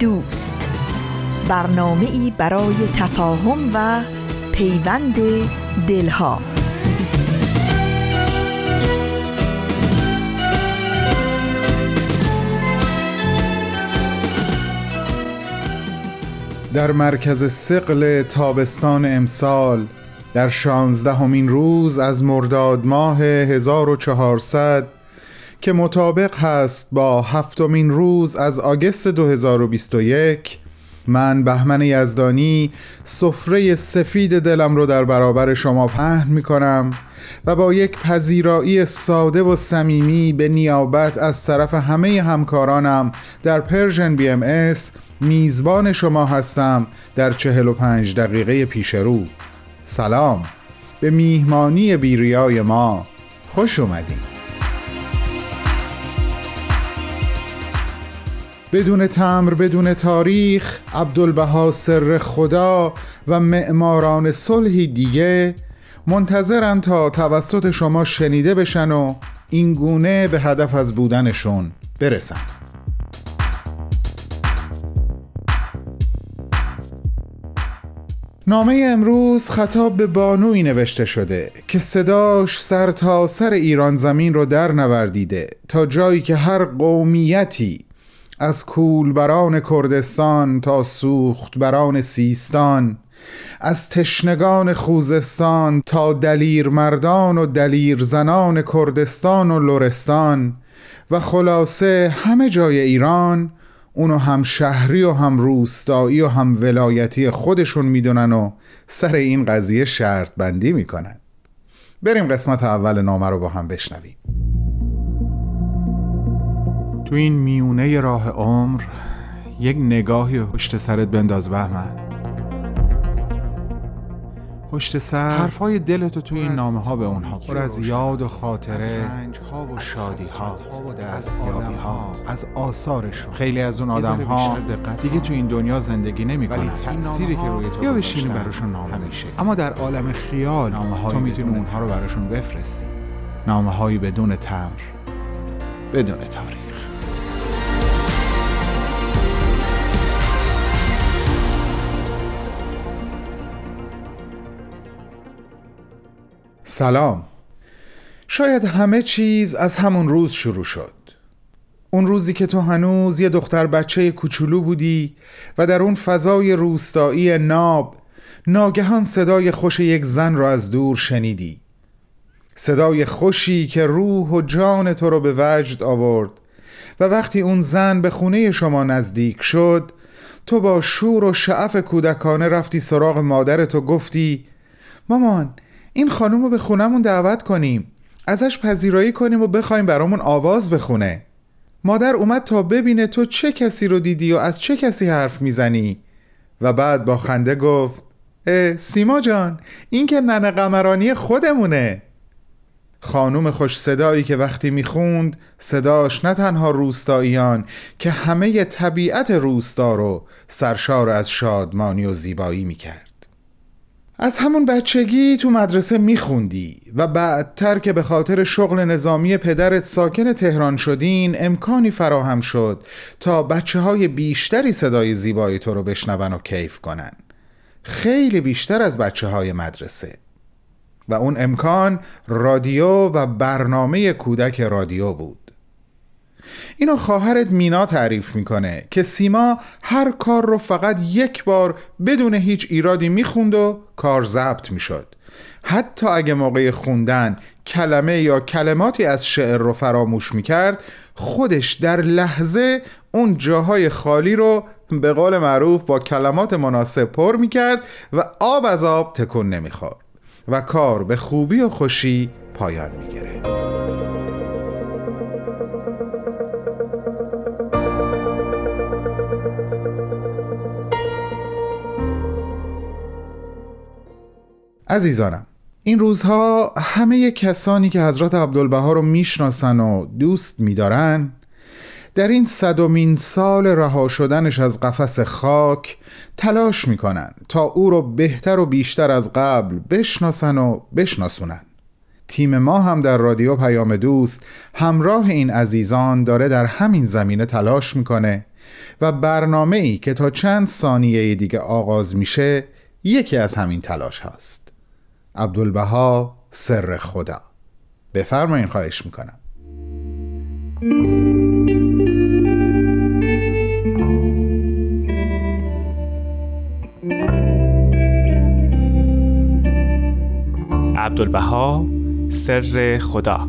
دوست. برنامه ای برای تفاهم و پیوند دلها. در مرکز سقل تابستان امسال در شانزدهمین روز از مرداد ماه 1400 که مطابق هست با هفتمین روز از August 2021 من بهمن یزدانی سفره سفید دلم رو در برابر شما پهن می کنم و با یک پذیرایی ساده و صمیمی به نیابت از طرف همه همکارانم در Persian BMS میزبان شما هستم در 45 دقیقه پیش رو. سلام. به میهمانی بیریای ما خوش اومدید بدون تمر بدون تاریخ عبدالبها سر خدا و معماران صلحی دیگه منتظرن تا توسط شما شنیده بشن و این گونه به هدف از بودنشون برسن. نامه امروز خطاب به بانوی نوشته شده که صداش سر تا سر ایران زمین رو در نوردیده تا جایی که هر قومیتی از کولبران کردستان تا سوخت بران سیستان از تشنگان خوزستان تا دلیر مردان و دلیر زنان کردستان و لرستان و خلاصه همه جای ایران اونو هم شهری و هم روستایی و هم ولایتی خودشون می‌دونن و سر این قضیه شرط بندی می‌کنن. بریم قسمت اول نامه رو با هم بشنویم. تو این میونه راه عمر یک نگاهی پشت سرت بنداز بهمن. پشت سر حرفای دلتو تو این نامه ها به اونها پر از یاد و خاطره ها و شادی ها از یابی ها از آثارشون. خیلی از اون آدم ها دیگه تو این دنیا زندگی نمی ولی تأثیری که روی تو یا بشینی براشون نامه همیشه. اما در عالم خیال نامه تو می‌تونی اونها رو براشون بفرستی. نامه هایی بدون تمر. بدون تاریخ. سلام. شاید همه چیز از همون روز شروع شد. اون روزی که تو هنوز یه دختر بچه کوچولو بودی و در اون فضای روستایی ناب ناگهان صدای خوش یک زن را از دور شنیدی. صدای خوشی که روح و جان تو رو به وجد آورد و وقتی اون زن به خونه شما نزدیک شد تو با شور و شعف کودکانه رفتی سراغ مادرت و گفتی مامان این خانم رو به خونمون دعوت کنیم. ازش پذیرایی کنیم و بخوایم برامون آواز بخونه. مادر اومد تا ببینه تو چه کسی رو دیدی و از چه کسی حرف می‌زنی. و بعد با خنده گفت سیما جان این که ننه قمرانی خودمونه. خانوم خوش صدایی که وقتی می‌خوند صداش نه تنها روستاییان که همه طبیعت روستا رو سرشار از شادمانی و زیبایی می‌کرد. از همون بچگی تو مدرسه میخوندی و بعدتر که به خاطر شغل نظامی پدرت ساکن تهران شدین امکانی فراهم شد تا بچه های بیشتری صدای زیبای تو رو بشنون و کیف کنن. خیلی بیشتر از بچه های مدرسه. و اون امکان رادیو و برنامه کودک رادیو بود. اینو خواهرت مینا تعریف می‌کنه که سیما هر کار رو فقط یک بار بدون هیچ ایرادی می‌خوند و کار ضبط می‌شد. حتی اگه موقع خوندن کلمه یا کلماتی از شعر رو فراموش می‌کرد خودش در لحظه اون جاهای خالی رو به قول معروف با کلمات مناسب پر می‌کرد و آب از آب تکون نمی‌خورد و کار به خوبی و خوشی پایان می‌گرفت عزیزانم این روزها همه کسانی که حضرت عبدالبها رو می‌شناسن و دوست میدارن در این صدومین سال رها شدنش از قفس خاک تلاش می‌کنن تا او رو بهتر و بیشتر از قبل بشناسن و بشناسونن. تیم ما هم در رادیو پیام دوست همراه این عزیزان داره در همین زمینه تلاش می‌کنه و برنامه ای که تا چند ثانیه دیگه آغاز میشه یکی از همین تلاش هاست. عبدالبها سر خدا. بفرمایین خواهش می‌کنم. عبدالبها سر خدا.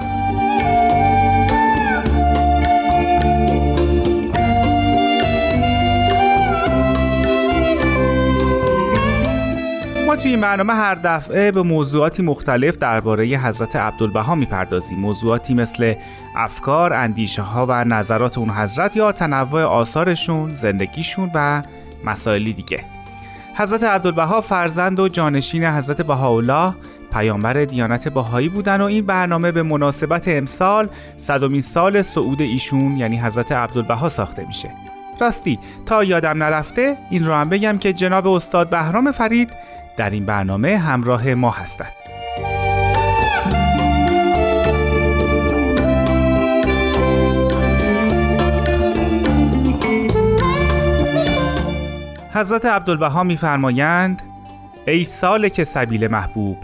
توی این برنامه هر دفعه به موضوعاتی مختلف درباره حضرت عبدالبها می‌پردازیم. موضوعاتی مثل افکار، اندیشه ها و نظرات اون حضرت یا تنوع آثارشون، زندگیشون و مسائلی دیگه. حضرت عبدالبها فرزند و جانشین حضرت بهاءالله پیامبر دیانت باهایی بودن و این برنامه به مناسبت امسال صدومین سال صعود ایشون یعنی حضرت عبدالبها ساخته میشه. راستی تا یادم نرفته این رو هم بگم که جناب استاد بهرام فرید در این برنامه همراه ما هستند. حضرت عبدالبها میفرمایند ای سالک سبیل محبوب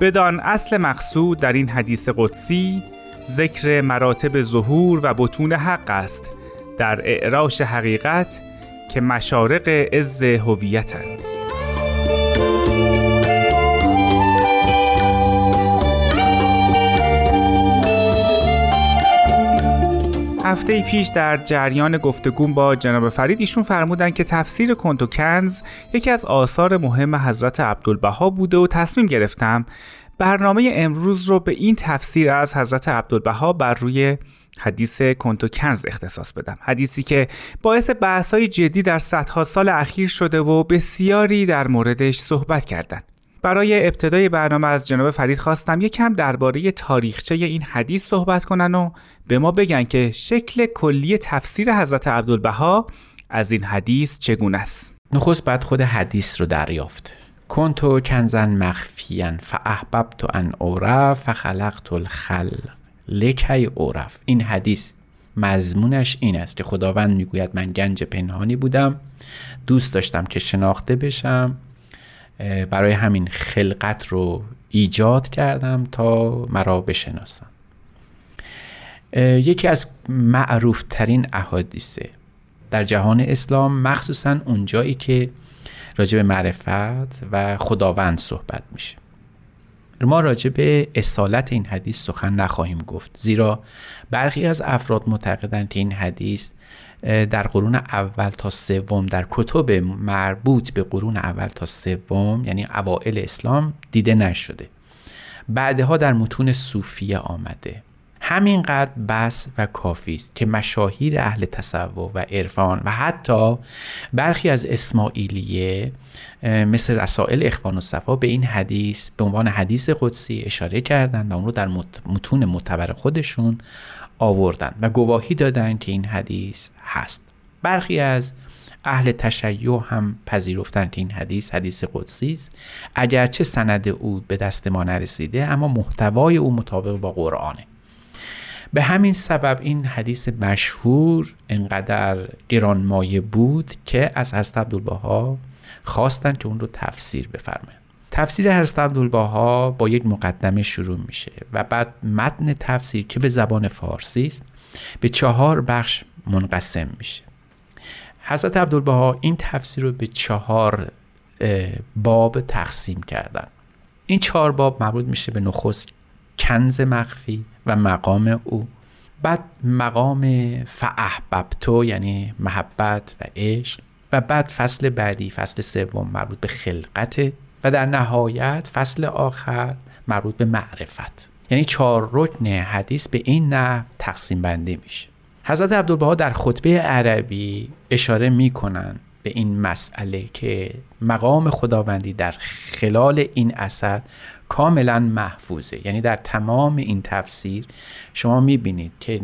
بدان اصل مقصود در این حدیث قدسی ذکر مراتب ظهور و بتون حق است در اعراش حقیقت که مشارق عز هویتند هفته پیش در جریان گفتگو با جناب فرید ایشون فرمودن که تفسیر کنت و کنز یکی از آثار مهم حضرت عبدالبها بوده و تصمیم گرفتم برنامه امروز رو به این تفسیر از حضرت عبدالبها بر روی حدیث کنت و کنز اختصاص بدم. حدیثی که باعث بحث‌های جدی در صدها سال اخیر شده و بسیاری در موردش صحبت کردند. برای ابتدای برنامه از جناب فرید خواستم یک کم درباره تاریخچه این حدیث صحبت کنن و به ما بگن که شکل کلی تفسیر حضرت عبدالبها از این حدیث چگونه است. نخست بعد خود حدیث رو دریافت. کنتو کنزن مخفیان فاحببت ان اورف فخلقت الخلق لکی اورف این حدیث مضمونش این است که خداوند می‌گوید من گنج پنهانی بودم دوست داشتم که شناخته بشم. برای همین خلقت رو ایجاد کردم تا مرا بشناسم یکی از معروف ترین احادیثه در جهان اسلام مخصوصا اونجایی که راجع به معرفت و خداوند صحبت میشه. ما راجع به اصالت این حدیث سخن نخواهیم گفت زیرا برخی از افراد معتقدند که این حدیث در قرون اول تا سوم در کتب مربوط به قرون اول تا سوم یعنی اوائل اسلام دیده نشده. بعدها در متون صوفیه آمده. همینقدر بس و کافی است که مشاهیر اهل تصوف و عرفان و حتی برخی از اسماعیلیه مثل رسائل اخوان و صفا به این حدیث به عنوان حدیث قدسی اشاره کردند و اون رو در متون معتبر خودشون آوردن و گواهی دادند که این حدیث هست. برخی از اهل تشیع هم پذیرفتند که این حدیث حدیث قدسی است. اگرچه سند او به دست ما نرسیده اما محتوای او مطابق با قرآنه. به همین سبب این حدیث مشهور انقدر گرانمایه بود که از حضرت عبدالبها خواستند که اون رو تفسیر بفرمایند. تفسیر حضرت عبدالبها با یک مقدمه شروع میشه و بعد متن تفسیر که به زبان فارسی است به چهار بخش منقسم میشه. حضرت عبدالبها این تفسیر رو به چهار باب تقسیم کردن. این چهار باب مربوط میشه به نخست کنز مخفی و مقام او. بعد مقام فاحببتو یعنی محبت و عشق. و بعد فصل بعدی فصل سوم مربوط به خلقت. و در نهایت فصل آخر مربوط به معرفت. یعنی چهار رکن حدیث به این نه تقسیم بندی میشه. حضرت عبدالبها در خطبه عربی اشاره می‌کنن به این مسئله که مقام خداوندی در خلال این اثر کاملا محفوظه. یعنی در تمام این تفسیر شما می‌بینید که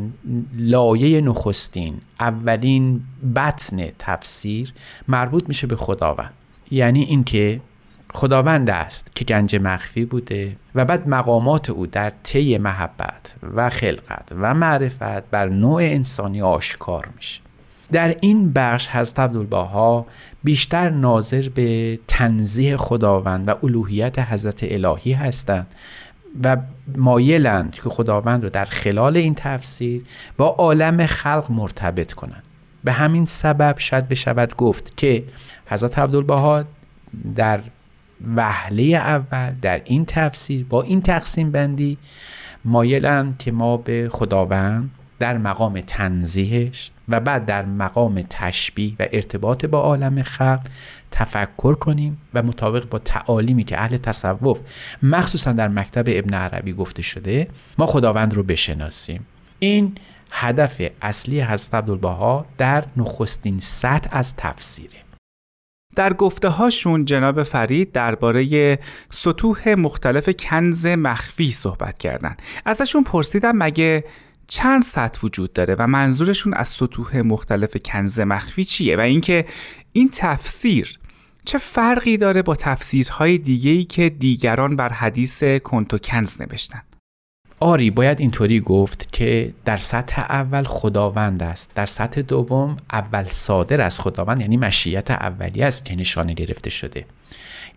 لایه نخستین اولین بطن تفسیر مربوط میشه به خداوند. یعنی اینکه خداوند است که گنج مخفی بوده و بعد مقامات او در طی محبت و خلقت و معرفت بر نوع انسانی آشکار میشه. در این بخش حضرت عبدالبها بیشتر ناظر به تنزیه خداوند و الوهیت حضرت الهی هستند و مایلند که خداوند رو در خلال این تفسیر با عالم خلق مرتبط کنند. به همین سبب شاید بشود گفت که حضرت عبدالبها در وهله اول در این تفسیر با این تقسیم بندی مایلند که ما به خداوند در مقام تنزیهش و بعد در مقام تشبیه و ارتباط با عالم خلق تفکر کنیم و مطابق با تعالیمی که اهل تصوف مخصوصا در مکتب ابن عربی گفته شده ما خداوند رو بشناسیم. این هدف اصلی حضرت عبدالبها در نخستین سطح از تفسیره. در گفته هاشون جناب فرید درباره سطوح مختلف کنز مخفی صحبت کردن. ازشون پرسیدم مگه چند سطح وجود داره و منظورشون از سطوح مختلف کنز مخفی چیه و اینکه این تفسیر چه فرقی داره با تفسیرهای دیگه‌ای که دیگران بر حدیث کنتو کنز نوشتن. آری باید اینطوری گفت که در سطح اول خداوند است. در سطح دوم اول صادر از خداوند یعنی مشیت اولی است که نشانه گرفته شده.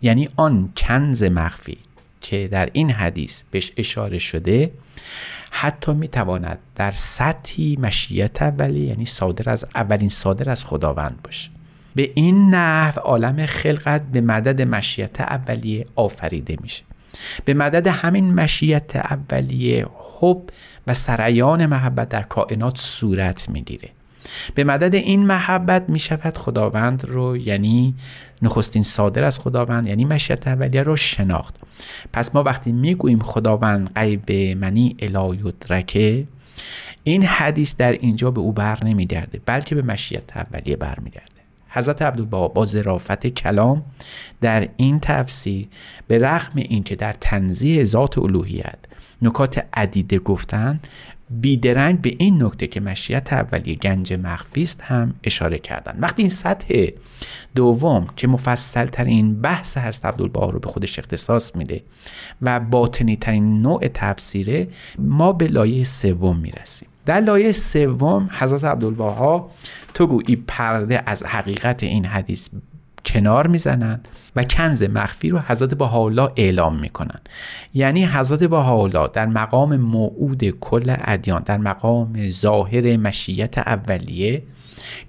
یعنی آن کنز مخفی که در این حدیث بهش اشاره شده حتی می‌تواند در سطحی مشیت اولی یعنی صادر از اولین صادر از خداوند باشه. به این نحو عالم خلقت به مدد مشیت اولیه آفریده میشه. به مدد همین مشیت اولیه حب و سریان محبت در کائنات صورت می‌گیره. به مدد این محبت می شود خداوند رو یعنی نخستین صادر از خداوند یعنی مشیت اولیه رو شناخت. پس ما وقتی می‌گوییم خداوند غیب منی الا یدرکه این حدیث در اینجا به او بر نمیگرده بلکه به مشیت اولیه برمیگرده. حضرت عبدالبها با ظرافت کلام در این تفسیر به رغم اینکه در تنزیه ذات الوهیت نکات عدیده گفتن بیدرنگ به این نکته که مشیت اولیه گنج مخفی است هم اشاره کردن. وقتی این سطح دوم که مفصل ترین بحث هست عبدالبها رو به خودش اختصاص میده و باطنی ترین نوع تفسیره ما به لایه سوم می‌رسیم. در لایه سوم حضرت عبدالبها تو گویی پرده از حقیقت این حدیث کنار می‌زنند و کنز مخفی رو حضرت بهاءالله اعلام می‌کنن یعنی حضرت بهاءالله در مقام موعود کل ادیان در مقام ظاهر مشیت اولیه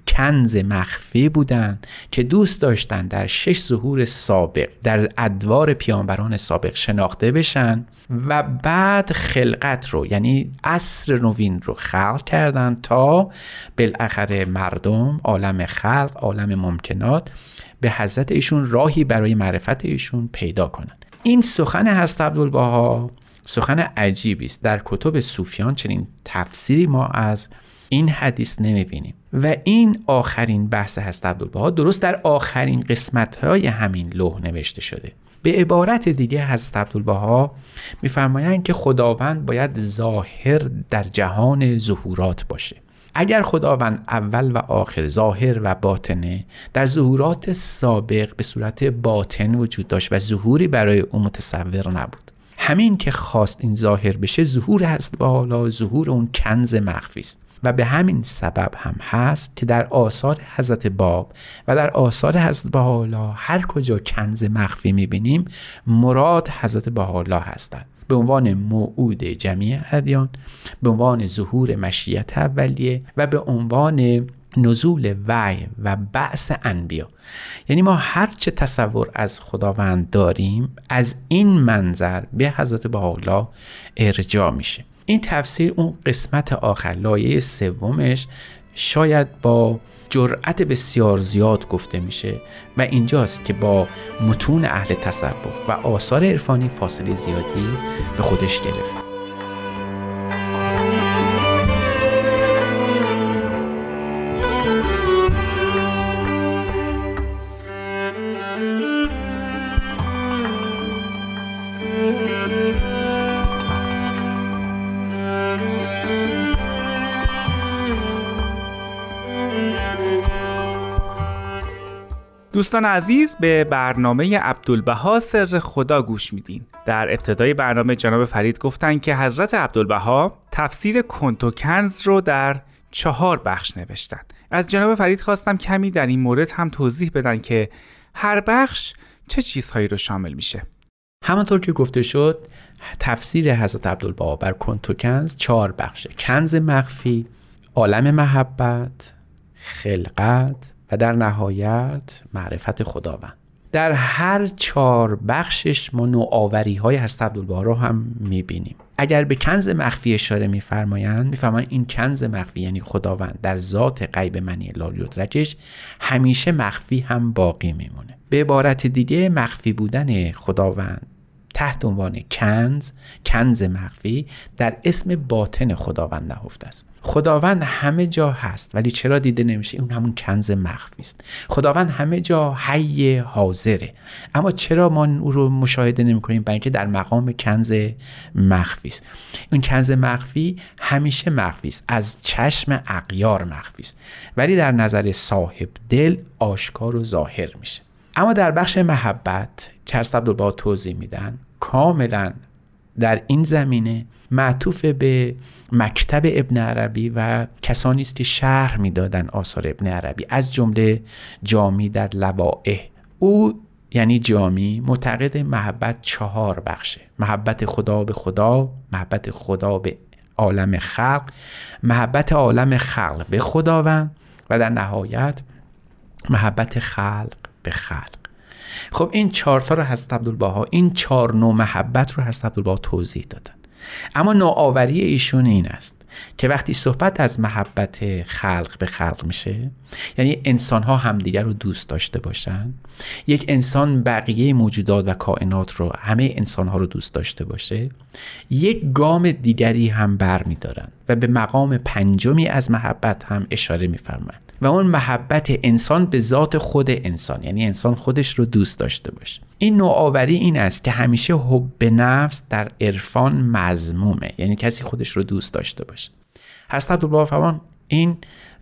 کنز مخفی بودند که دوست داشتند در شش ظهور سابق در ادوار پیامبران سابق شناخته بشن و بعد خلقت رو یعنی عصر نوین رو خلق کردند تا بالاخره مردم عالم خلق عالم ممکنات به حضرت ایشون راهی برای معرفت ایشون پیدا کنند این سخن هست عبدالبها. سخن عجیبی است. در کتب صوفیان چنین تفسیری ما از این حدیث نمی‌بینیم. و این آخرین بحث هست عبدالبها. درست در آخرین قسمت های همین لوح نوشته شده. به عبارت دیگه حضرت عبدالبها میفرمایند که خداوند باید ظاهر در جهان ظهورات باشه. اگر خداوند اول و آخر ظاهر و باطنه در ظهورات سابق به صورت باطن وجود داشت و ظهوری برای او متصور نبود. همین که خواست این ظاهر بشه ظهور هست با حالا ظهور اون کنز مخفی است. و به همین سبب هم هست که در آثار حضرت باب و در آثار حضرت بهاءالله هر کجا کنز مخفی می‌بینیم مراد حضرت بهاءالله هستند. به عنوان موعود جمعی ادیان به عنوان ظهور مشیت اولیه و به عنوان نزول وعی و بعث انبیا. یعنی ما هر چه تصور از خداوند داریم از این منظر به حضرت بهاءالله ارجاع میشه این تفسیر اون قسمت آخر لایه سومش شاید با جرأت بسیار زیاد گفته میشه و اینجاست که با متون اهل تصوف و آثار عرفانی فاصله زیادی به خودش گرفته. دوستان عزیز به برنامه عبدالبها سر خدا گوش میدین. در ابتدای برنامه جناب فرید گفتن که حضرت عبدالبها تفسیر کنز رو در چهار بخش نوشتن. از جناب فرید خواستم کمی در این مورد هم توضیح بدن که هر بخش چه چیزهایی رو شامل میشه. همانطور که گفته شد تفسیر حضرت عبدالبها بر کنز چهار بخشه. کنز مخفی عالم محبت خلقت و در نهایت معرفت خداوند. در هر چهار بخشش ما نوآوری های هست عبدالبها رو هم می‌بینیم. اگر به کنز مخفی اشاره میفرمایند میفرمایند این کنز مخفی یعنی خداوند در ذات غیب منی لاریودرجش همیشه مخفی هم باقی میمونه. به عبارت دیگه مخفی بودن خداوند تحت عنوان کنز کنز مخفی در اسم باطن خداوند نهفته است. خداوند همه جا هست ولی چرا دیده نمیشه؟ اون همون کنز مخفی است خداوند همه جا حی حاضره. اما چرا ما او رو مشاهده نمی کنیم برای اینکه در مقام کنز مخفی است. اون کنز مخفی همیشه مخفی است. از چشم اقیار مخفی است. ولی در نظر صاحب دل آشکار و ظاهر میشه. اما در بخش محبت هست عبدالبها توضیح میدن کاملا در این زمینه معطوف به مکتب ابن عربی و کسانی است که شرح می‌دادن آثار ابن عربی. از جمله جامی در لوائح. او یعنی جامی معتقد محبت چهار بخشه. محبت خدا به خدا محبت خدا به عالم خلق محبت عالم خلق به خداوند و در نهایت محبت خلق به خلق. خب این چهارتا رو حضرت عبدالبها این چهار نوع محبت رو حضرت عبدالبها توضیح دادن. اما نوآوری ایشون این است که وقتی صحبت از محبت خلق به خلق میشه یعنی انسان ها همدیگر رو دوست داشته باشن یک انسان بقیه موجودات و کائنات رو همه انسان ها رو دوست داشته باشه یک گام دیگری هم بر میدارن و به مقام پنجمی از محبت هم اشاره میفرمایند. و اون محبت انسان به ذات خود انسان یعنی انسان خودش رو دوست داشته باشه. این نوآوری این است که همیشه حب نفس در عرفان مزمومه یعنی کسی خودش رو دوست داشته باشه. حضرت عبدالبها فرمان این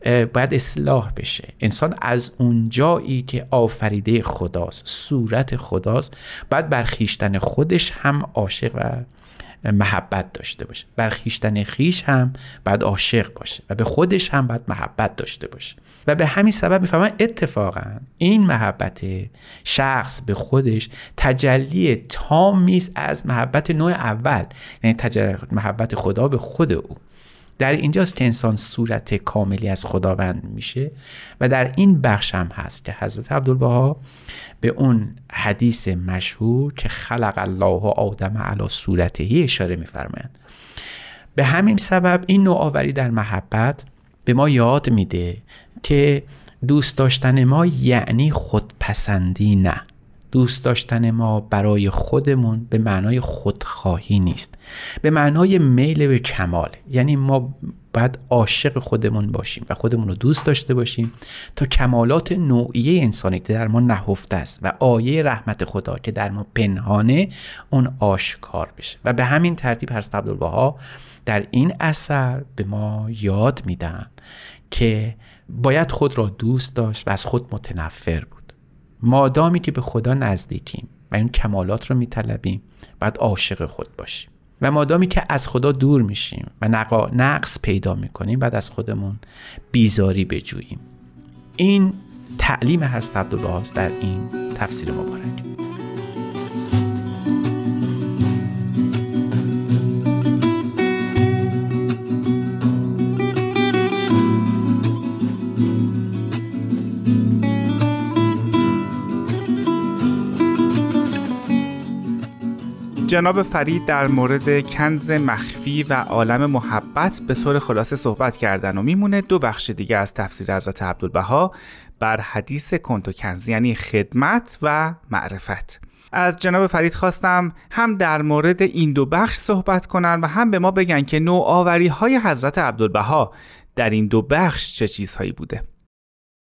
باید اصلاح بشه. انسان از اون جایی که آفریده خداست صورت خداست باید برخیشتن خودش هم عاشق و محبت داشته باشه. بر خیشتن خیش هم باید عاشق باشه و به خودش هم باید محبت داشته باشه. و به همین سبب می‌فهمن اتفاقا این محبت شخص به خودش تجلی تامی است از محبت نوع اول یعنی محبت خدا به خود او. در اینجاست که انسان صورت کاملی از خداوند میشه و در این بخش هم هست که حضرت عبدالبها به اون حدیث مشهور که خلق الله آدم علی صورتهی اشاره میفرمایند به همین سبب این نوآوری در محبت به ما یاد میده که دوست داشتن ما یعنی خودپسندی نه. دوست داشتن ما برای خودمون به معنای خودخواهی نیست. به معنای میل به کمال. یعنی ما باید عاشق خودمون باشیم و خودمون رو دوست داشته باشیم تا کمالات نوعیه انسانی که در ما نهفته است و آیه رحمت خدا که در ما پنهانه اون آشکار بشه. و به همین ترتیب هست عبدالبها در این اثر به ما یاد میدن که باید خود را دوست داشت و از خود متنفر بود. مادامی که به خدا نزدیکیم و این کمالات رو میطلبیم باید عاشق خود باشیم. و مادامی که از خدا دور میشیم و نقص پیدا می‌کنیم بعد از خودمون بیزاری بجوییم. این تعلیم هر عبدالله در این تفسیر مبارک. جناب فرید در مورد کنز مخفی و عالم محبت به طور خلاصه صحبت کردن و میمونه دو بخش دیگه از تفسیر حضرت عبدالبها بر حدیث کنت و کنز یعنی خدمت و معرفت. از جناب فرید خواستم هم در مورد این دو بخش صحبت کنن و هم به ما بگن که نوآوری های حضرت عبدالبها در این دو بخش چه چیزهایی بوده.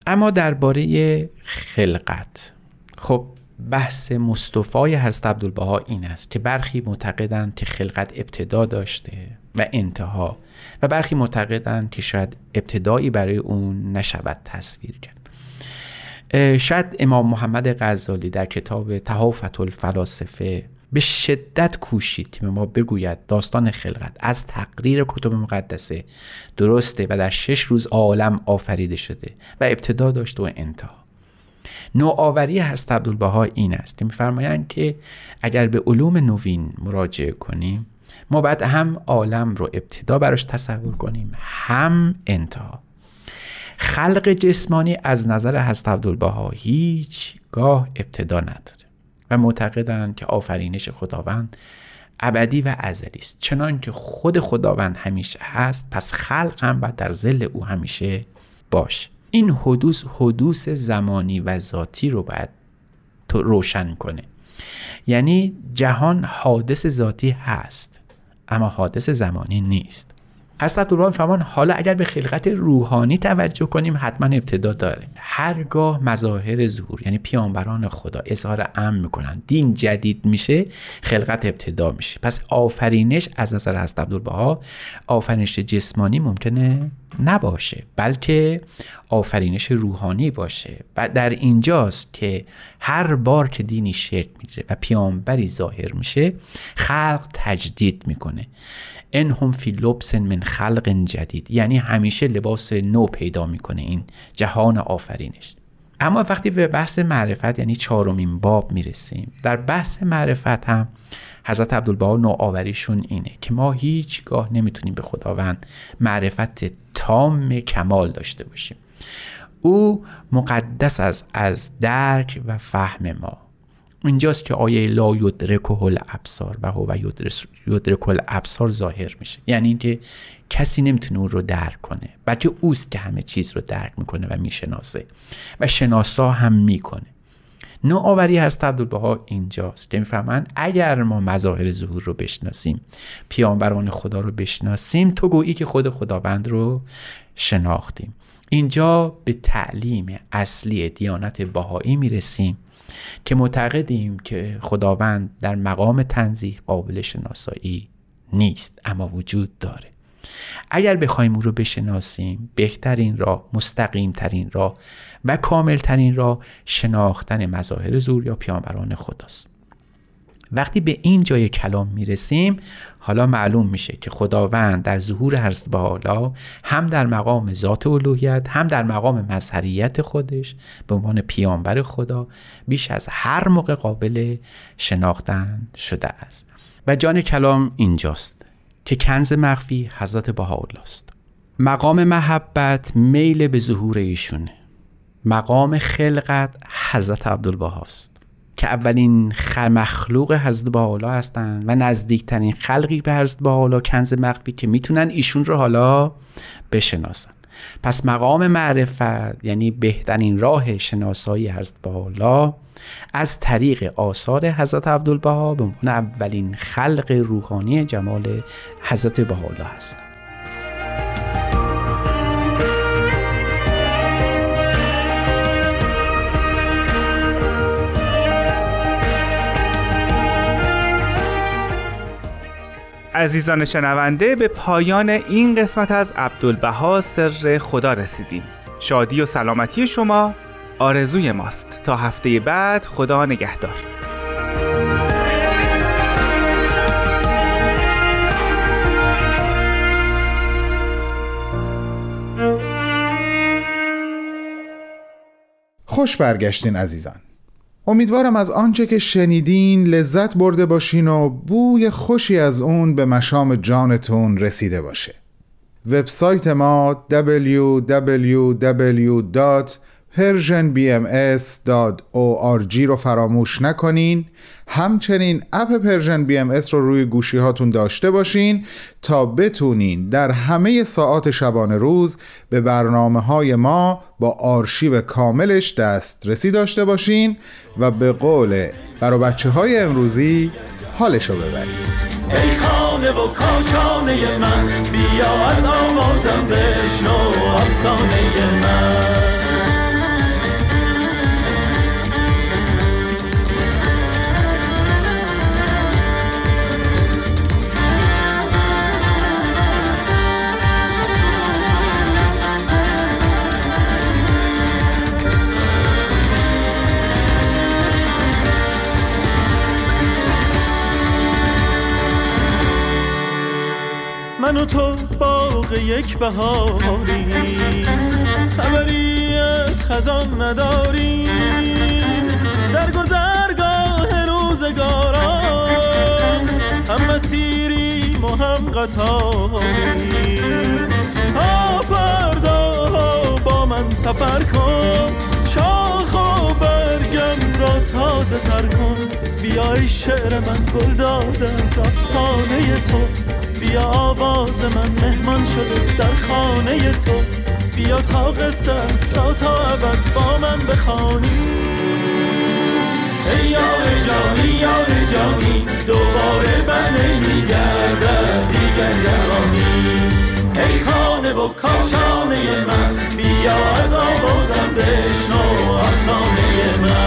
اما درباره خلقت. خب بحث مصطفای حضرت عبدالبها این است که برخی معتقدند که خلقت ابتدا داشته و انتها و برخی معتقدند که شاید ابتدایی برای اون نشود تصویر کرد. شاید امام محمد غزالی در کتاب تحافت الفلاسفه به شدت کوشید که ما بگوید داستان خلقت از تقریر کتب مقدسه درسته و در شش روز عالم آفریده شده و ابتدا داشته و انتها. نوآوری هست عبدالبها این است. که میفرمایند که اگر به علوم نوین مراجعه کنیم ما بعد هم عالم رو ابتدا براش تصور کنیم. هم انتها. خلق جسمانی از نظر حضرت عبدالبها هیچگاه ابتدا نداره و معتقدند که آفرینش خداوند ابدی و ازلی است. چنان که خود خداوند همیشه هست پس خلق هم باید در زل او همیشه باشه. این حدوث حدوث زمانی و ذاتی رو باید روشن کنه. یعنی جهان حادث ذاتی هست اما حادث زمانی نیست. حضرت عبدالله فرمان حالا اگر به خلقت روحانی توجه کنیم حتما ابتدا داره. هرگاه مظاهر ظهور یعنی پیامبران خدا اظهار امن می‌کنن دین جدید میشه خلقت ابتدا میشه. پس آفرینش از نظر حضرت عبدالبها آفرینش جسمانی ممکنه نباشه بلکه آفرینش روحانی باشه. و در اینجاست که هر بار که دینی شکل می‌گیره و پیامبری ظاهر میشه خلق تجدید می‌کنه. انهم فی لبس من خلق جدید. یعنی همیشه لباس نو پیدا می‌کنه این جهان آفرینش. اما وقتی به بحث معرفت یعنی چهارمین باب می‌رسیم در بحث معرفت هم حضرت عبدالبها نوآوریشون اینه که ما هیچگاه نمی‌تونیم به خداوند معرفت تام کمال داشته باشیم. او مقدس از از درک و فهم ما. اینجاست که آیه لا یدرکه الابصار و هو یدرک الابصار ظاهر میشه. یعنی اینکه کسی نمی‌تونه اون رو درک کنه. بلکه اوست که همه چیز رو درک می‌کنه و می‌شناسه. و شناسا هم می‌کنه. نوآوری هست عبدالبها اینجاست که می‌فهمن اگر ما مظاهر ظهور رو بشناسیم پیامبران خدا رو بشناسیم تو گویی که خود خداوند رو شناختیم. اینجا به تعلیم اصلی دیانت بهایی می‌رسیم. که معتقدیم که خداوند در مقام تنزیه قابل شناسایی نیست اما وجود داره. اگر بخوایم او رو بشناسیم بهترین راه مستقیم ترین راه و کامل ترین راه شناختن مظاهر زور یا پیامبران خداست. وقتی به این جای کلام می‌رسیم حالا معلوم میشه که خداوند در ظهور به حالا هم در مقام ذات الوهیت هم در مقام مظهریت خودش به عنوان پیامبر خدا بیش از هر موقع قابل شناختن شده است. و جان کلام اینجاست که کنز مخفی حضرت بهاءالله است مقام محبت میل به ظهور ایشونه. مقام خلقت حضرت عبدالبهاست. که اولین مخلوق حضرت حالا هستند و نزدیکترین خلقی به حضرت حالا کنز مخفی که می‌تونن ایشون رو حالا بشناسن. پس مقام معرفت یعنی بهترین راه شناسایی حضرت حالا از طریق آثار حضرت عبدالبها به عنوان اولین خلق روحانی جمال حضرت بهاءالله هست. عزیزان شنونده به پایان این قسمت از عبدالبها سر خدا رسیدیم. شادی و سلامتی شما آرزوی ماست. تا هفته بعد خدا نگهدار. خوش برگشتین عزیزان. امیدوارم از آنچه که شنیدین لذت برده باشین و بوی خوشی از اون به مشام جانتون رسیده باشه. وبسایت ما www.persianbooks.com persianbms.org رو فراموش نکنین. همچنین اپ Persian BM رو روی گوشی هاتون داشته باشین تا بتونین در همه ساعات شبانه روز به برنامه های ما با آرشیو کاملش دسترسی داشته باشین و به قول برا بچه های امروزی حالشو ببرید ای خانه و کاشانه من بیا از آوازم بشنو افسانه من. من و تو باغ یک بهاری. خبری از خزان نداریم در گذرگاه روزگاران هم مسیریم و هم قطاریم. تا فردا با من سفر کن. شاخ و برگم را تازه تر کن. بیای شعر من گل داده از افسانه تو. آواز من مهمان شده در خانه تو. بیا تا قصه تا تا ابد با من بخوانی. ای یار جانی یار جانی دوباره بنه میگردد دیگر جوانی. ای خانه و کاشانه من بیا از آوازم بشنو افسانه من.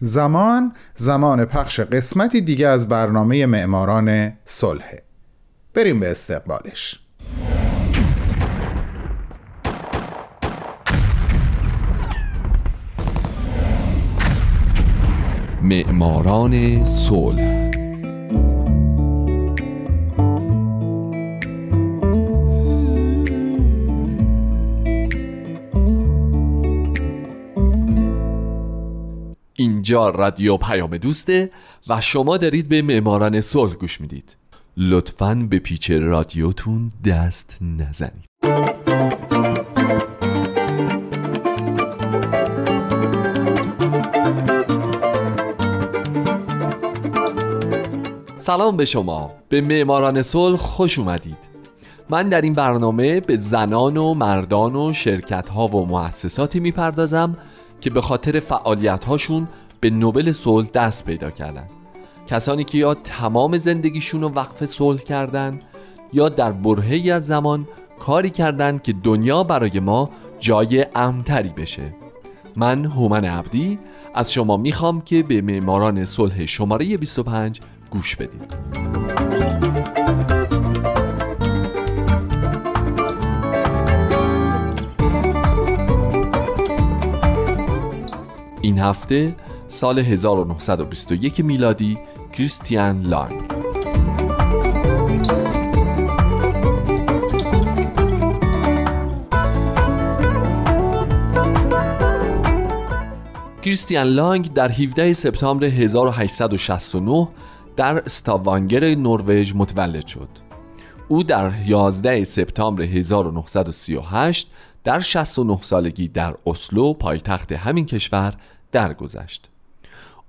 زمان زمان پخش قسمتی دیگه از برنامه معماران صلحه بریم به استقبالش. معماران صلح اینجا رادیو پیام دوسته و شما دارید به معماران صلح گوش می‌دید. لطفا به پیچ رادیوتون دست نزنید. سلام به شما. به معماران صلح خوش اومدید. من در این برنامه به زنان و مردان و شرکت ها و مؤسساتی می‌پردازم که به خاطر فعالیت هاشون به نوبل صلح دست پیدا کردن. کسانی که یا تمام زندگیشون رو وقف صلح کردن یا در برهی از زمان کاری کردند که دنیا برای ما جای امتری بشه. من هومن عبدی از شما می‌خوام که به معماران صلح شماره 25 گوش بدید. این هفته سال 1921 میلادی کریستیان لانگ. کریستیان لانگ در 17 سپتامبر 1869 در استاوانگر نروژ متولد شد. او در 11 سپتامبر 1938 در 69 سالگی در اسلو پایتخت همین کشور درگذشت.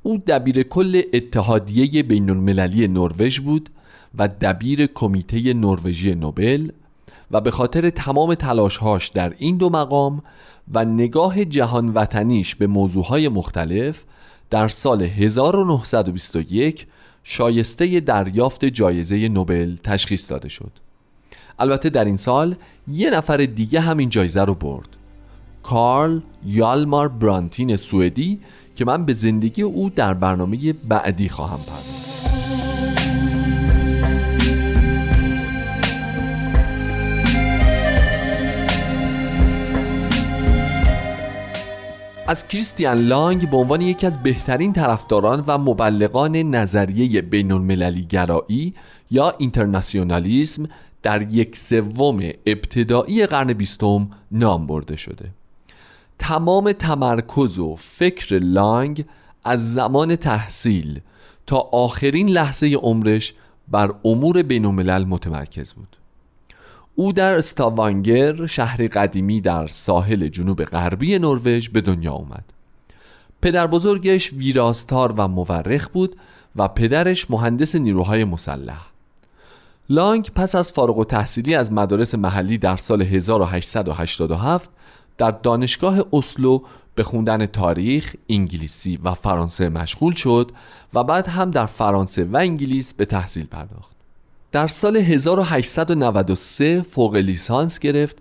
او دبیر کل اتحادیه بین المللی نروژ بود و دبیر کمیته نروژی نوبل و به خاطر تمام تلاشهاش در این دو مقام و نگاه جهان وطنیش به موضوعهای مختلف در سال 1921 شایسته دریافت جایزه نوبل تشخیص داده شد. البته در این سال یه نفر دیگه همین جایزه رو برد. کارل یالمار برانتین سوئدی که من به زندگی او در برنامه بعدی خواهم پرداخت. از کریستیان لانگ به عنوان یکی از بهترین طرفداران و مبلغان نظریه بین المللی گرایی یا اینترناسیونالیسم در یک سوم ابتدایی قرن بیستم نام برده شده. تمام تمرکز و فکر لانگ از زمان تحصیل تا آخرین لحظه عمرش بر امور بین متمرکز بود. او در استاوانگر شهر قدیمی در ساحل جنوب غربی نروژ به دنیا آمد پدر بزرگش ویراستار و مورخ بود و پدرش مهندس نیروهای مسلح. لانگ پس از فارغ و تحصیلی از مدارس محلی در سال 1887 در دانشگاه اسلو به خوندن تاریخ، انگلیسی و فرانسه مشغول شد و بعد هم در فرانسه و انگلیس به تحصیل پرداخت. در سال 1893 فوق لیسانس گرفت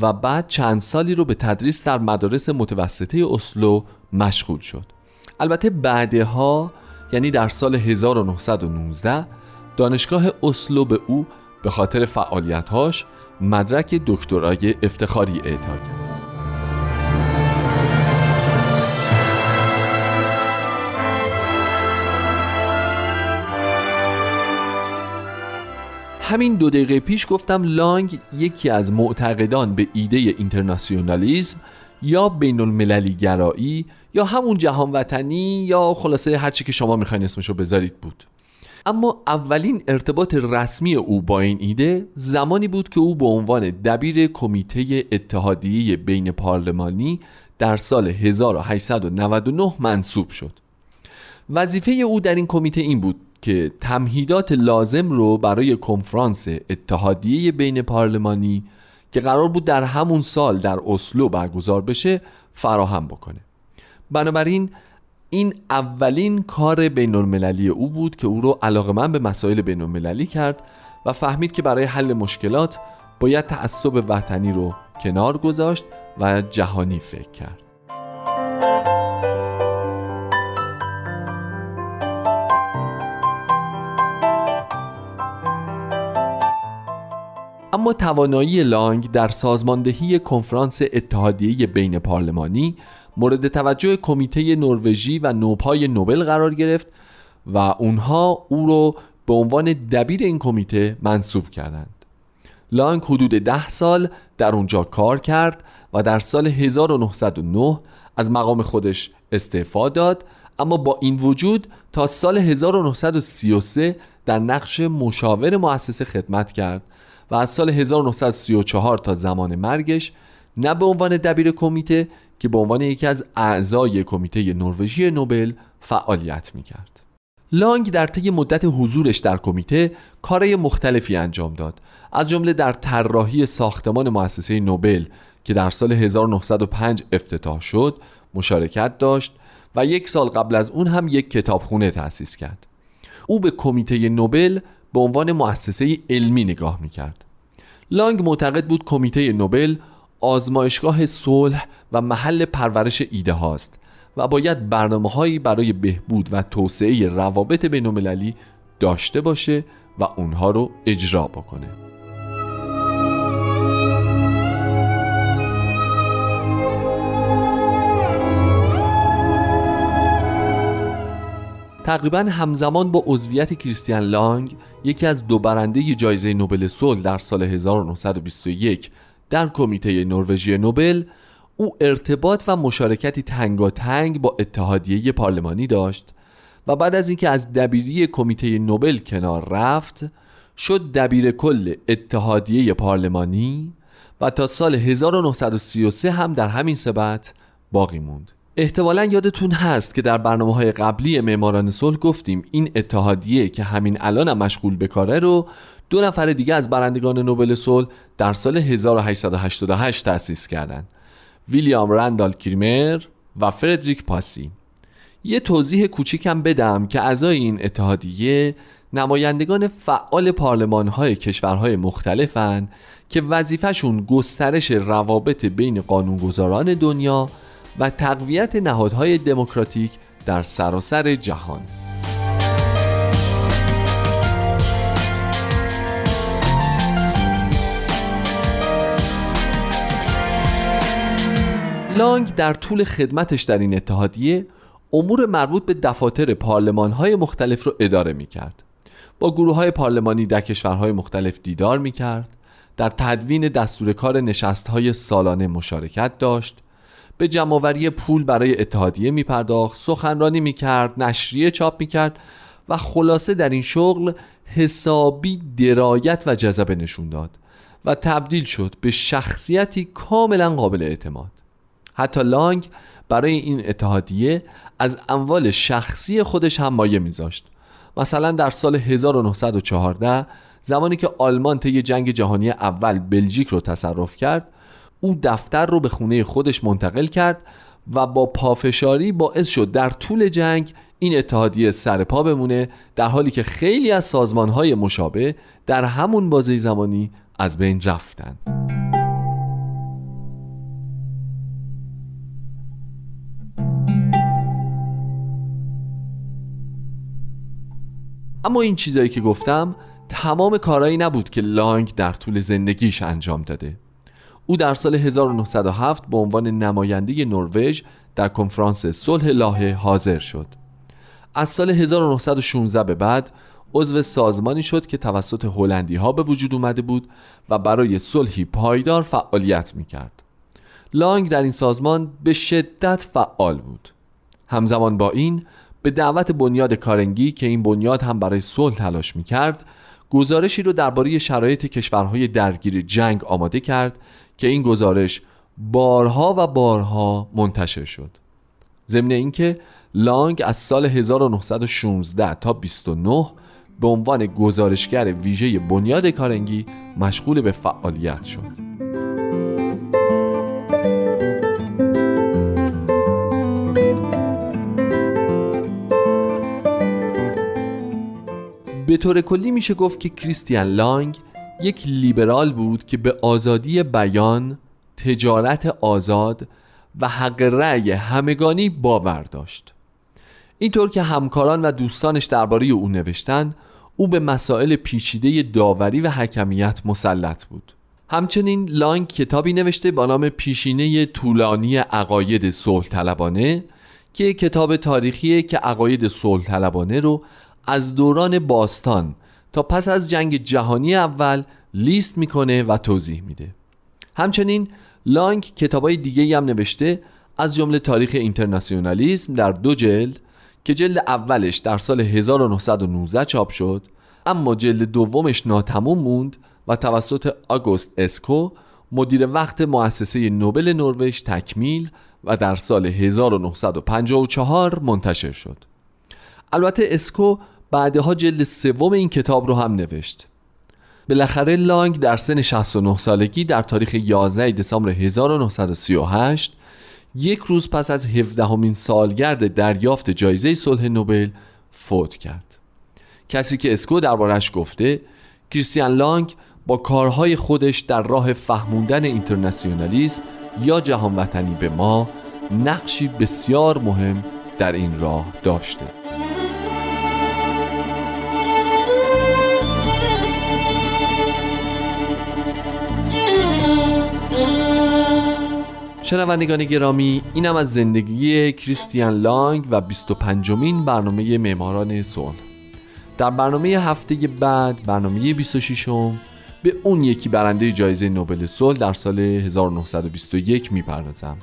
و بعد چند سالی رو به تدریس در مدارس متوسطه اسلو مشغول شد. البته بعدها یعنی در سال 1919 دانشگاه اسلو به او به خاطر فعالیتهاش مدرک دکترای افتخاری اعطا کرد. همین دو دقیقه پیش گفتم لانگ یکی از معتقدان به ایده اینترناسیونالیسم یا بین المللی گرایی یا همون جهان وطنی یا خلاصه هرچی که شما می‌خواین اسمشو بذارید بود. اما اولین ارتباط رسمی او با این ایده زمانی بود که او به عنوان دبیر کمیته اتحادیه بین پارلمانی در سال 1899 منصوب شد. وظیفه او در این کمیته این بود که تمهیدات لازم رو برای کنفرانس اتحادیه بین پارلمانی که قرار بود در همون سال در اسلو برگزار بشه فراهم بکنه. بنابراین این اولین کار بین المللی او بود که او رو علاقه من به مسائل بین المللی کرد و فهمید که برای حل مشکلات باید تعصب وطنی رو کنار گذاشت و جهانی فکر کرد. اما توانایی لانگ در سازماندهی کنفرانس اتحادیه بین پارلمانی مورد توجه کمیته نروژی و نوپای نوبل قرار گرفت و اونها او رو به عنوان دبیر این کمیته منصوب کردند. لانگ حدود ده سال در اونجا کار کرد و در سال 1909 از مقام خودش استعفا داد اما با این وجود تا سال 1933 در نقش مشاور مؤسسه خدمت کرد و از سال 1934 تا زمان مرگش نه به عنوان دبیر کمیته که به عنوان یکی از اعضای کمیته نروژی نوبل فعالیت می‌کرد. لانگ در طی مدت حضورش در کمیته کارهای مختلفی انجام داد از جمله در طراحی ساختمان مؤسسه نوبل که در سال 1905 افتتاح شد مشارکت داشت و یک سال قبل از اون هم یک کتابخونه تأسیس کرد او به کمیته نوبل به عنوان مؤسسه علمی نگاه می‌کرد. لانگ معتقد بود کمیته نوبل آزمایشگاه صلح و محل پرورش ایده هاست و باید برنامه هایی برای بهبود و توسعه روابط بین داشته باشه و اونها رو اجرا بکنه. تقریبا همزمان با عضویت کریستیان لانگ یکی از دو برنده جایزه نوبل صلح در سال 1921 در کمیته نروژی نوبل او ارتباط و مشارکتی تنگاتنگ با اتحادیه پارلمانی داشت و بعد از اینکه از دبیری کمیته نوبل کنار رفت شد دبیر کل اتحادیه پارلمانی و تا سال 1933 هم در همین سبت باقی موند. احتمالا یادتون هست که در برنامه های قبلی معماران صلح گفتیم این اتحادیه که همین الان هم مشغول به کاره رو دو نفر دیگه از برندگان نوبل صلح در سال 1888 تأسیس کردند. ویلیام رندال کریمر و فردریک پاسی یه توضیح کوچیکم بدم که اعضای این اتحادیه نمایندگان فعال پارلمان های کشورهای مختلفن که وظیفهشون گسترش روابط بین قانونگذاران دنیا و تقویت نهادهای دموکراتیک در سراسر جهان لانگ در طول خدمتش در این اتحادیه امور مربوط به دفاتر پارلمان های مختلف رو اداره می کرد. با گروه های پارلمانی در کشورهای مختلف دیدار می کرد. در تدوین دستور کار نشست های سالانه مشارکت داشت به جمعآوری پول برای اتحادیه می پرداخت سخنرانی می کرد نشریه چاپ می کرد و خلاصه در این شغل حسابی درایت و جذبه نشون داد و تبدیل شد به شخصیتی کاملا قابل اعتماد. حتی لانگ برای این اتحادیه از اموال شخصی خودش هم مایه میذاشت. مثلا در سال 1914 زمانی که آلمان طی جنگ جهانی اول بلژیک رو تصرف کرد او دفتر رو به خونه خودش منتقل کرد و با پافشاری باعث شد در طول جنگ این اتحادیه سر پا بمونه در حالی که خیلی از سازمانهای مشابه در همون بازه زمانی از بین رفتن. اما این چیزایی که گفتم تمام کارهایی نبود که لانگ در طول زندگیش انجام داده. او در سال 1907 به عنوان نماینده نروژ در کنفرانس صلح لاهه حاضر شد از سال 1916 به بعد عضو سازمانی شد که توسط هلندی ها به وجود اومده بود و برای صلحی پایدار فعالیت می کرد. لانگ در این سازمان به شدت فعال بود. همزمان با این به دعوت بنیاد کارنگی که این بنیاد هم برای صلح تلاش می کرد گزارشی رو درباره شرایط کشورهای درگیر جنگ آماده کرد که این گزارش بارها و بارها منتشر شد. ضمن اینکه لانگ از سال 1916 تا 29 به عنوان گزارشگر ویژه بنیاد کارنگی مشغول به فعالیت شد. به طور کلی میشه گفت که کریستیان لانگ یک لیبرال بود که به آزادی بیان، تجارت آزاد و حق رأی همگانی باور داشت. اینطور که همکاران و دوستانش درباره او نوشتن او به مسائل پیچیده داوری و حکمیت مسلط بود همچنین لانگ کتابی نوشته با نام پیشینه طولانی عقاید صلح طلبانه که کتاب تاریخیه که عقاید صلح طلبانه رو از دوران باستان تا پس از جنگ جهانی اول لیست می‌کنه و توضیح میده. همچنین لانگ کتابای دیگه هم نوشته از جمله تاریخ اینترناسیونالیسم در دو جلد که جلد اولش در سال 1919 چاپ شد اما جلد دومش ناتموم موند و توسط آگوست اسکو مدیر وقت مؤسسه نوبل نروژ تکمیل و در سال 1954 منتشر شد. البته اسکو بعدها جلد سوم این کتاب رو هم نوشت. بالاخره لانگ در سن 69 سالگی در تاریخ 11 دسامبر 1938 یک روز پس از 17 همین سالگرد دریافت جایزه صلح نوبل فوت کرد. کسی که اسکو دربارش گفته کریستیان لانگ با کارهای خودش در راه فهموندن اینترنسیونالیسم یا جهان وطنی به ما نقشی بسیار مهم در این راه داشته. شنوندگان گرامی اینم از زندگی کریستیان لانگ و 25 مین برنامه معماران صلح. در برنامه هفته بعد برنامه 26 م به اون یکی برنده جایزه نوبل صلح در سال 1921 می‌پردازم.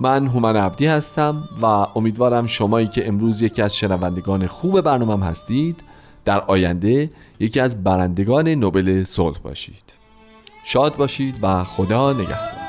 من هومن عبدی هستم و امیدوارم شمایی که امروز یکی از شنوندگان خوب برنامه هستید در آینده یکی از برندگان نوبل صلح باشید. شاد باشید و خدا نگهدار.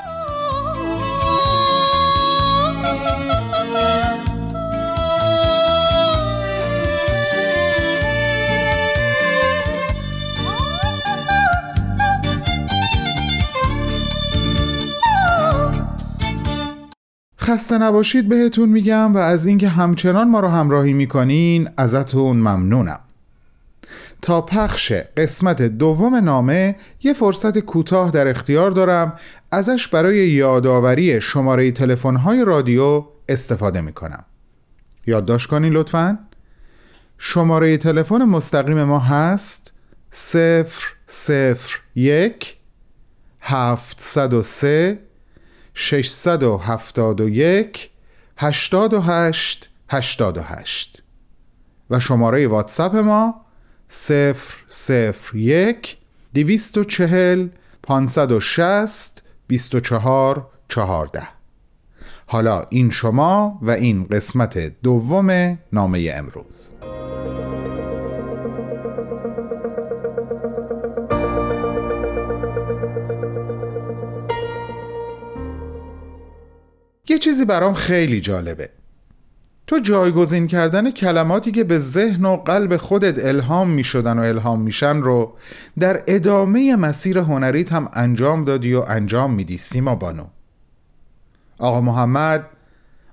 خسته نباشید بهتون میگم و از اینکه همچنان ما رو همراهی می‌کنین ازتون ممنونم. تا پخش قسمت دوم نامه یه فرصت کوتاه در اختیار دارم. ازش برای یادآوری شماره تلفن‌های رادیو استفاده می‌کنم. یادداشت کنین لطفا. شماره تلفن مستقیم ما هست 001 703 671 88 88 و شماره واتساپ ما 001 240 560 24 14 حالا این شما و این قسمت دوم نامه امروز. یه چیزی برام خیلی جالبه. تو جایگزین کردن کلماتی که به ذهن و قلب خودت الهام می شدن و الهام میشن رو در ادامه مسیر هنریت هم انجام دادی و انجام میدی سیما بانو. آقا محمد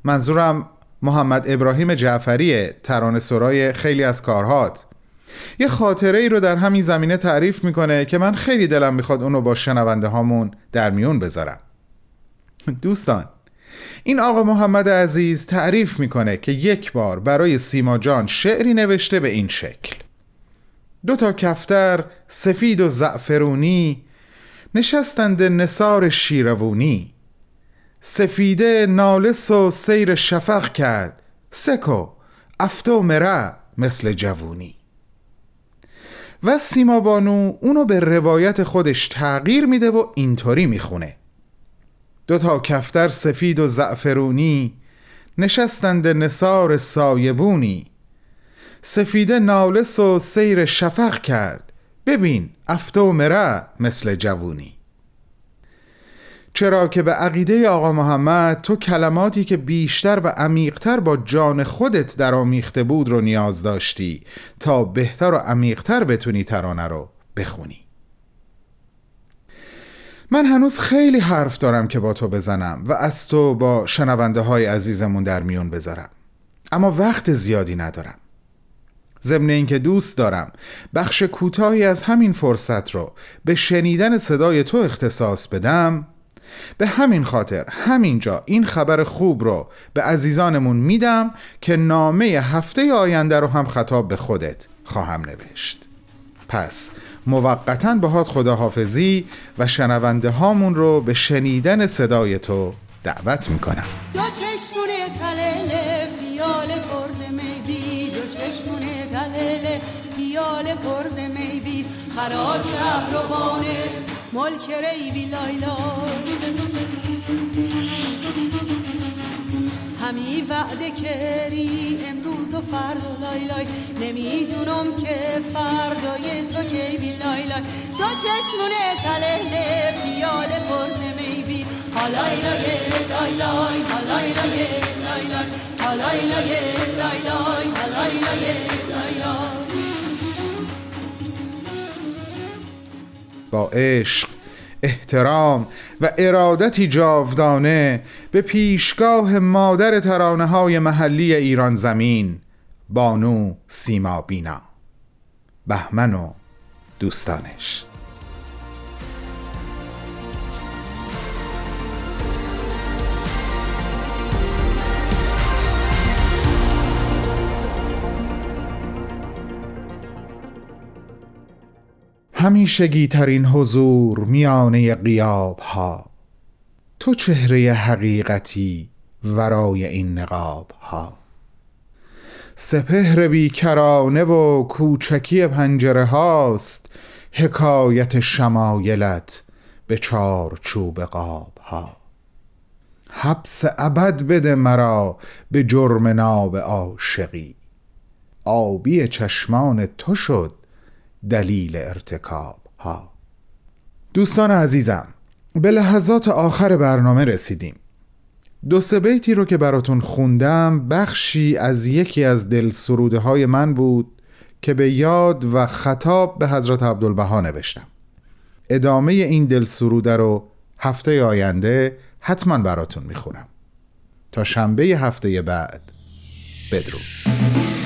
منظورم محمد ابراهیم جعفری ترانه سرای خیلی از کارهات. یه خاطره ای رو در همین زمینه تعریف می‌کنه که من خیلی دلم می‌خواد اونو با شنونده هامون در میون بذارم. دوستان این آقا محمد عزیز تعریف می‌کنه که یک بار برای سیما جان شعری نوشته به این شکل. دو تا کفتر سفید و زعفرونی نشستند نصار شیروونی. سفیده نالس و سیر شفق کرد. سکو افتو مره مثل جوونی. و سیما بانو اونو به روایت خودش تغییر میده و اینطوری می‌خونه. دو تا کفتر سفید و زعفرونی نشستند نصار سایبونی. سفیده نالس و سیر شفق کرد. ببین افتو مره مثل جوونی. چرا که به عقیده آقا محمد تو کلماتی که بیشتر و عمیقتر با جان خودت در آمیخته بود رو نیاز داشتی تا بهتر و عمیقتر بتونی ترانه رو بخونی. من هنوز خیلی حرف دارم که با تو بزنم و از تو با شنونده های عزیزمون در میون بذارم. اما وقت زیادی ندارم. ضمن اینکه دوست دارم بخش کوتاهی از همین فرصت رو به شنیدن صدای تو اختصاص بدم. به همین خاطر همینجا این خبر خوب رو به عزیزانمون میدم که نامه هفته آینده رو هم خطاب به خودت خواهم نوشت. پس موقتا باهات خداحافظی و شنونده هامون رو به شنیدن صدای تو دعوت می‌کنم. دو چشمونه تلله پیال پرز میبی دو چشمونه تلله پیال پرز میبی خراج رهروانت ملک ریبی لایلا وعده کری امروز و فردا لای لای. نمی‌دونم که فردای تو کی بی لای لای. دو چشمونه تله پیال پرز می بی حالای لای لای لای حالای لای لای لای حالای لای لای لای حالای لای لای لای. با عشق. احترام و ارادتی جاودانه به پیشگاه مادر ترانه های محلی ایران زمین بانو سیما بینا بهمن و دوستانش. همیشگی ترین حضور میانه قیاب ها تو چهره حقیقتی ورای این نقاب ها سپهر بیکرانه و کوچکی پنجره هاست حکایت شمایلت به چار چوب قاب ها حبس ابد بده مرا به جرم ناب عاشقی. آبی چشمان تو شد دلیل ارتکاب ها. دوستان عزیزم به لحظات آخر برنامه رسیدیم. دو سه بیتی رو که براتون خوندم بخشی از یکی از دل سروده های من بود که به یاد و خطاب به حضرت عبدالبها نوشتم. ادامه این دل سروده رو هفته آینده حتما براتون می‌خونم. تا شنبه هفته بعد بدرود.